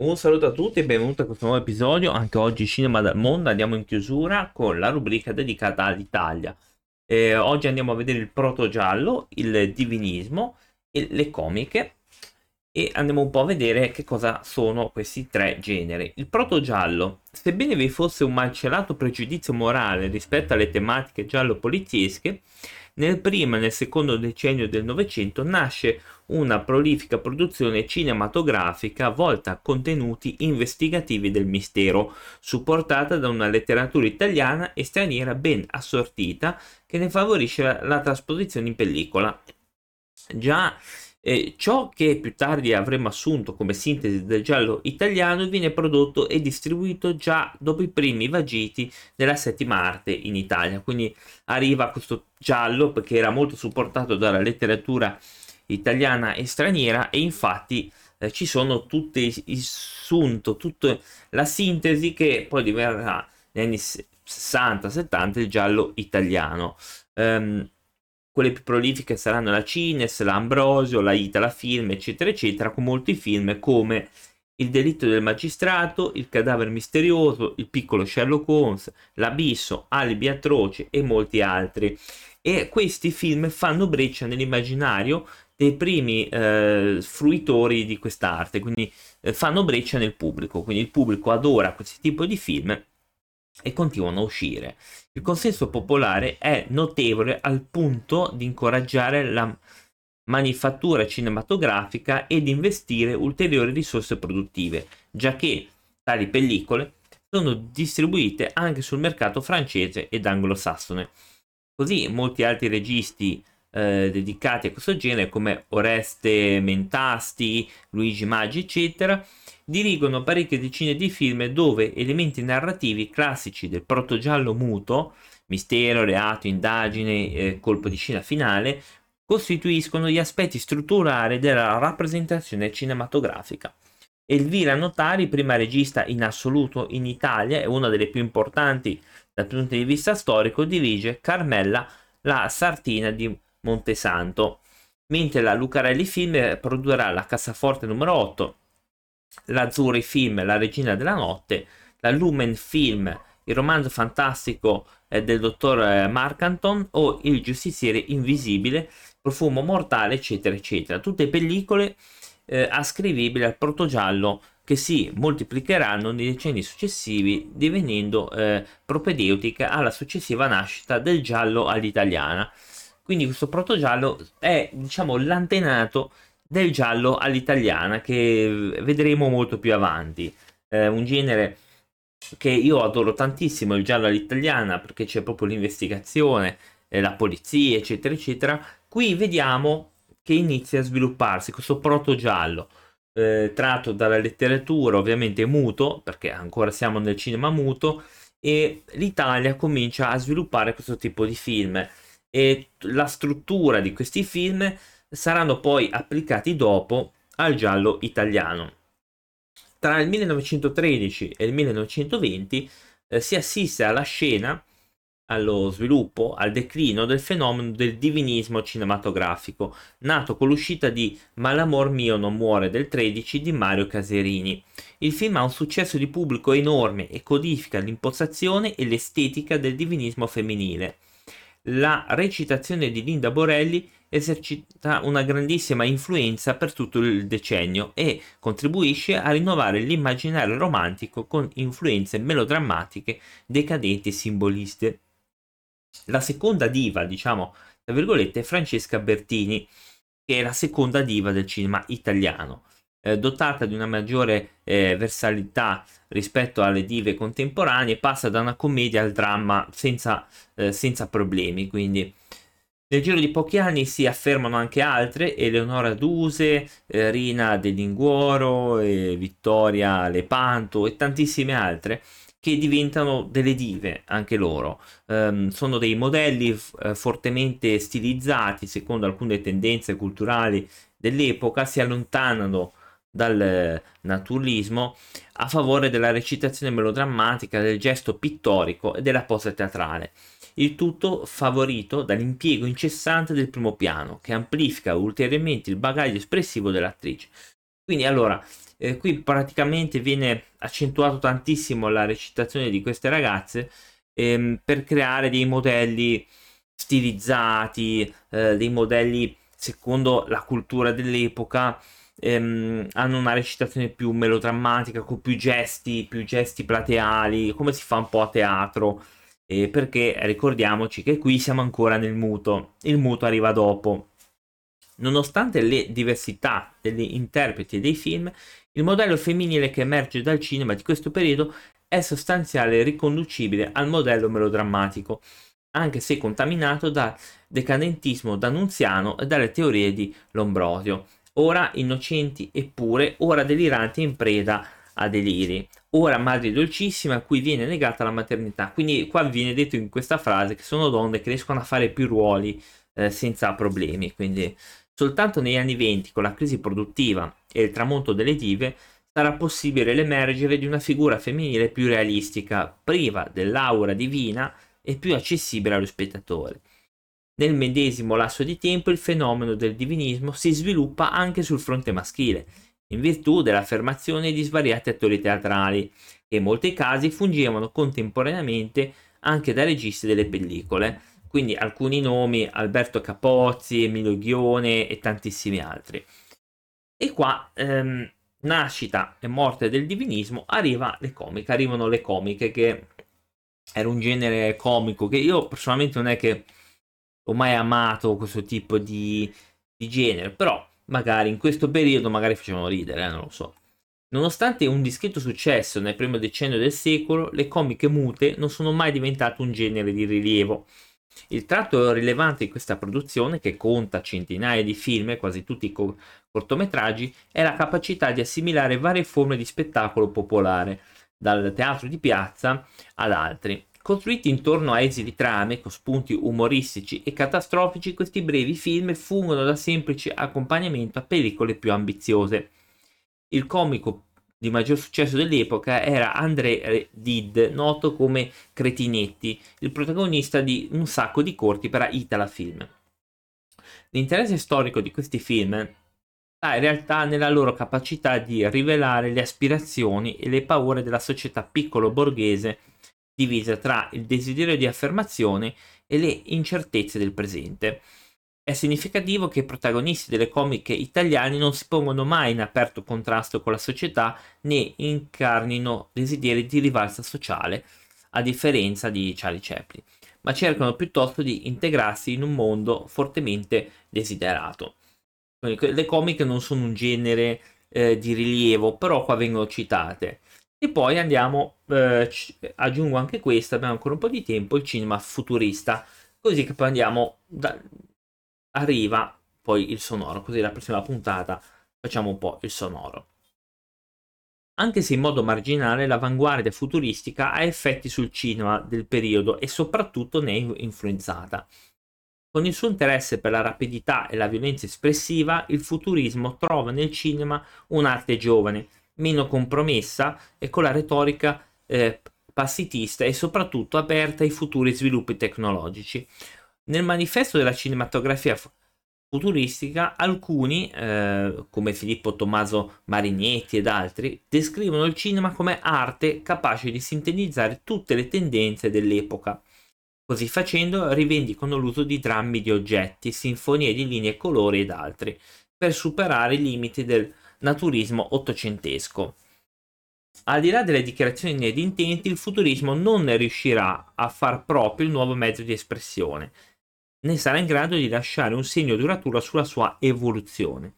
Un saluto a tutti e benvenuti a questo nuovo episodio. Anche oggi Cinema dal Mondo andiamo in chiusura con la rubrica dedicata all'Italia. Eh, oggi andiamo a vedere il protogiallo, il divinismo e le comiche e andiamo un po' a vedere che cosa sono questi tre generi. Il protogiallo, sebbene vi fosse un malcelato pregiudizio morale rispetto alle tematiche giallo-poliziesche, nel primo e nel secondo decennio del Novecento nasce una prolifica produzione cinematografica volta a contenuti investigativi del mistero, supportata da una letteratura italiana e straniera ben assortita che ne favorisce la, la trasposizione in pellicola. Già eh, ciò che più tardi avremmo assunto come sintesi del giallo italiano viene prodotto e distribuito già dopo i primi vagiti della settima arte in Italia. Quindi arriva questo giallo che era molto supportato dalla letteratura italiana e straniera e infatti eh, ci sono tutte il sunto, tutta la sintesi che poi diverrà negli anni 60-70 il giallo italiano. Um, quelle più prolifiche saranno la Cines, la Ambrosio, la Itala Film, eccetera, eccetera, con molti film come Il delitto del magistrato, Il cadavere misterioso, Il piccolo Sherlock Holmes, L'abisso, Alibi atroce e molti altri. E questi film fanno breccia nell'immaginario dei primi eh, fruitori di quest'arte, quindi eh, fanno breccia nel pubblico, quindi il pubblico adora questo tipo di film e continuano a uscire. Il consenso popolare è notevole al punto di incoraggiare la manifattura cinematografica ed investire ulteriori risorse produttive, già che tali pellicole sono distribuite anche sul mercato francese ed anglosassone. Così molti altri registi eh, dedicati a questo genere come Oreste Mentasti, Luigi Maggi, eccetera, dirigono parecchie decine di film dove elementi narrativi classici del protogiallo muto, mistero, reato, indagine, eh, colpo di scena finale, costituiscono gli aspetti strutturali della rappresentazione cinematografica. Elvira Notari, prima regista in assoluto in Italia e una delle più importanti dal punto di vista storico, dirige Carmella, la sartina di Montesanto, mentre la Lucarelli Film produrrà la cassaforte numero 8, l'Azzurri Film La Regina della Notte, la Lumen Film il romanzo fantastico eh, del dottor eh, Markanton o Il giustiziere invisibile, Profumo mortale, eccetera, eccetera. Tutte pellicole eh, ascrivibili al protogiallo che si moltiplicheranno nei decenni successivi, divenendo eh, propedeutica alla successiva nascita del giallo all'italiana. Quindi questo protogiallo è, diciamo, l'antenato del giallo all'italiana che vedremo molto più avanti. Eh, un genere che io adoro tantissimo, il giallo all'italiana, perché c'è proprio l'investigazione, eh, la polizia, eccetera, eccetera. Qui vediamo che inizia a svilupparsi questo proto giallo. Eh, tratto dalla letteratura ovviamente muto perché ancora siamo nel cinema muto e l'Italia comincia a sviluppare questo tipo di film e la struttura di questi film saranno poi applicati dopo al giallo italiano. Tra il 1913 e il 1920 eh, si assiste alla scena, allo sviluppo, al declino del fenomeno del divinismo cinematografico, nato con l'uscita di Malamor mio non muore del 13 di Mario Caserini. Il film ha un successo di pubblico enorme e codifica l'impostazione e l'estetica del divinismo femminile. La recitazione di Linda Borelli esercita una grandissima influenza per tutto il decennio e contribuisce a rinnovare l'immaginario romantico con influenze melodrammatiche, decadenti e simboliste. La seconda diva, diciamo, tra virgolette, è Francesca Bertini, che è la seconda diva del cinema italiano. Eh, dotata di una maggiore eh, versalità rispetto alle dive contemporanee, passa da una commedia al dramma senza, eh, senza problemi, quindi nel giro di pochi anni si affermano anche altre, Eleonora Duse, eh, Rina De Linguoro, eh, Vittoria Lepanto e tantissime altre che diventano delle dive anche loro. Um, sono dei modelli f- fortemente stilizzati secondo alcune tendenze culturali dell'epoca, si allontanano dal naturalismo a favore della recitazione melodrammatica, del gesto pittorico e della posa teatrale il tutto favorito dall'impiego incessante del primo piano, che amplifica ulteriormente il bagaglio espressivo dell'attrice. Quindi allora, eh, qui praticamente viene accentuato tantissimo la recitazione di queste ragazze ehm, per creare dei modelli stilizzati, eh, dei modelli secondo la cultura dell'epoca, ehm, hanno una recitazione più melodrammatica, con più gesti, più gesti plateali, come si fa un po' a teatro. Eh, perché ricordiamoci che qui siamo ancora nel muto, il muto arriva dopo. Nonostante le diversità degli interpreti e dei film, il modello femminile che emerge dal cinema di questo periodo è sostanziale e riconducibile al modello melodrammatico, anche se contaminato dal decadentismo d'Annunziano e dalle teorie di Lombrosio, ora innocenti e pure, ora deliranti in preda a deliri, ora madre dolcissima a cui viene negata la maternità. Quindi qua viene detto in questa frase che sono donne che riescono a fare più ruoli eh, senza problemi, quindi soltanto negli anni 20 con la crisi produttiva e il tramonto delle dive sarà possibile l'emergere di una figura femminile più realistica, priva dell'aura divina e più accessibile allo spettatore. Nel medesimo lasso di tempo il fenomeno del divinismo si sviluppa anche sul fronte maschile, in virtù dell'affermazione di svariati attori teatrali, che in molti casi fungevano contemporaneamente anche da registi delle pellicole, quindi alcuni nomi Alberto Capozzi, Emilio Ghione e tantissimi altri. E qua ehm, nascita e morte del divinismo arriva le comiche, arrivano le comiche che era un genere comico che io personalmente non è che mai amato questo tipo di, di genere, però magari in questo periodo magari facevano ridere, eh, non lo so. Nonostante un discreto successo nel primo decennio del secolo, le comiche mute non sono mai diventate un genere di rilievo. Il tratto rilevante di questa produzione, che conta centinaia di film, quasi tutti co- cortometraggi, è la capacità di assimilare varie forme di spettacolo popolare, dal teatro di piazza ad altri. Costruiti intorno a esili trame con spunti umoristici e catastrofici, questi brevi film fungono da semplice accompagnamento a pellicole più ambiziose. Il comico di maggior successo dell'epoca era André Did, noto come Cretinetti, il protagonista di un sacco di corti per Itala Film. L'interesse storico di questi film sta in realtà nella loro capacità di rivelare le aspirazioni e le paure della società piccolo borghese divisa tra il desiderio di affermazione e le incertezze del presente. È significativo che i protagonisti delle comiche italiane non si pongono mai in aperto contrasto con la società né incarnino desideri di rivalsa sociale, a differenza di Charlie Chaplin, ma cercano piuttosto di integrarsi in un mondo fortemente desiderato. Le comiche non sono un genere eh, di rilievo, però qua vengono citate. E poi andiamo, eh, aggiungo anche questo, abbiamo ancora un po' di tempo, il cinema futurista, così che poi andiamo da, arriva poi il sonoro, così la prossima puntata facciamo un po' il sonoro. Anche se in modo marginale l'avanguardia futuristica ha effetti sul cinema del periodo e soprattutto ne è influenzata. Con il suo interesse per la rapidità e la violenza espressiva, il futurismo trova nel cinema un'arte giovane, meno compromessa e con la retorica eh, passitista e soprattutto aperta ai futuri sviluppi tecnologici. Nel manifesto della cinematografia futuristica, alcuni, eh, come Filippo Tommaso Marinetti ed altri, descrivono il cinema come arte capace di sintetizzare tutte le tendenze dell'epoca. Così facendo rivendicano l'uso di drammi di oggetti, sinfonie di linee e colori ed altri, per superare i limiti del naturismo ottocentesco. Al di là delle dichiarazioni ed intenti, il futurismo non riuscirà a far proprio il nuovo mezzo di espressione, né sarà in grado di lasciare un segno duraturo sulla sua evoluzione.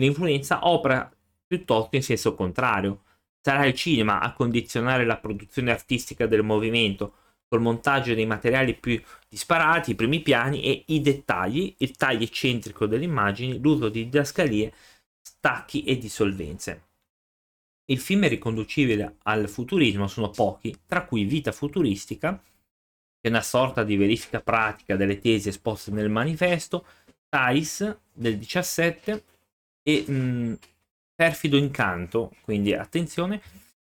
L'influenza opera piuttosto in senso contrario. Sarà il cinema a condizionare la produzione artistica del movimento, col montaggio dei materiali più disparati, i primi piani e i dettagli, il taglio eccentrico delle immagini, l'uso di didascalie, stacchi e dissolvenze. Il film riconducibile al futurismo sono pochi, tra cui Vita futuristica, che è una sorta di verifica pratica delle tesi esposte nel manifesto, Thais del 17 e mh, mm, Perfido Incanto, quindi attenzione,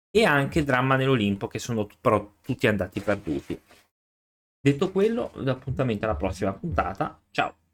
e anche Dramma nell'Olimpo, che sono però tutti andati perduti. Detto quello, l'appuntamento alla prossima puntata. Ciao!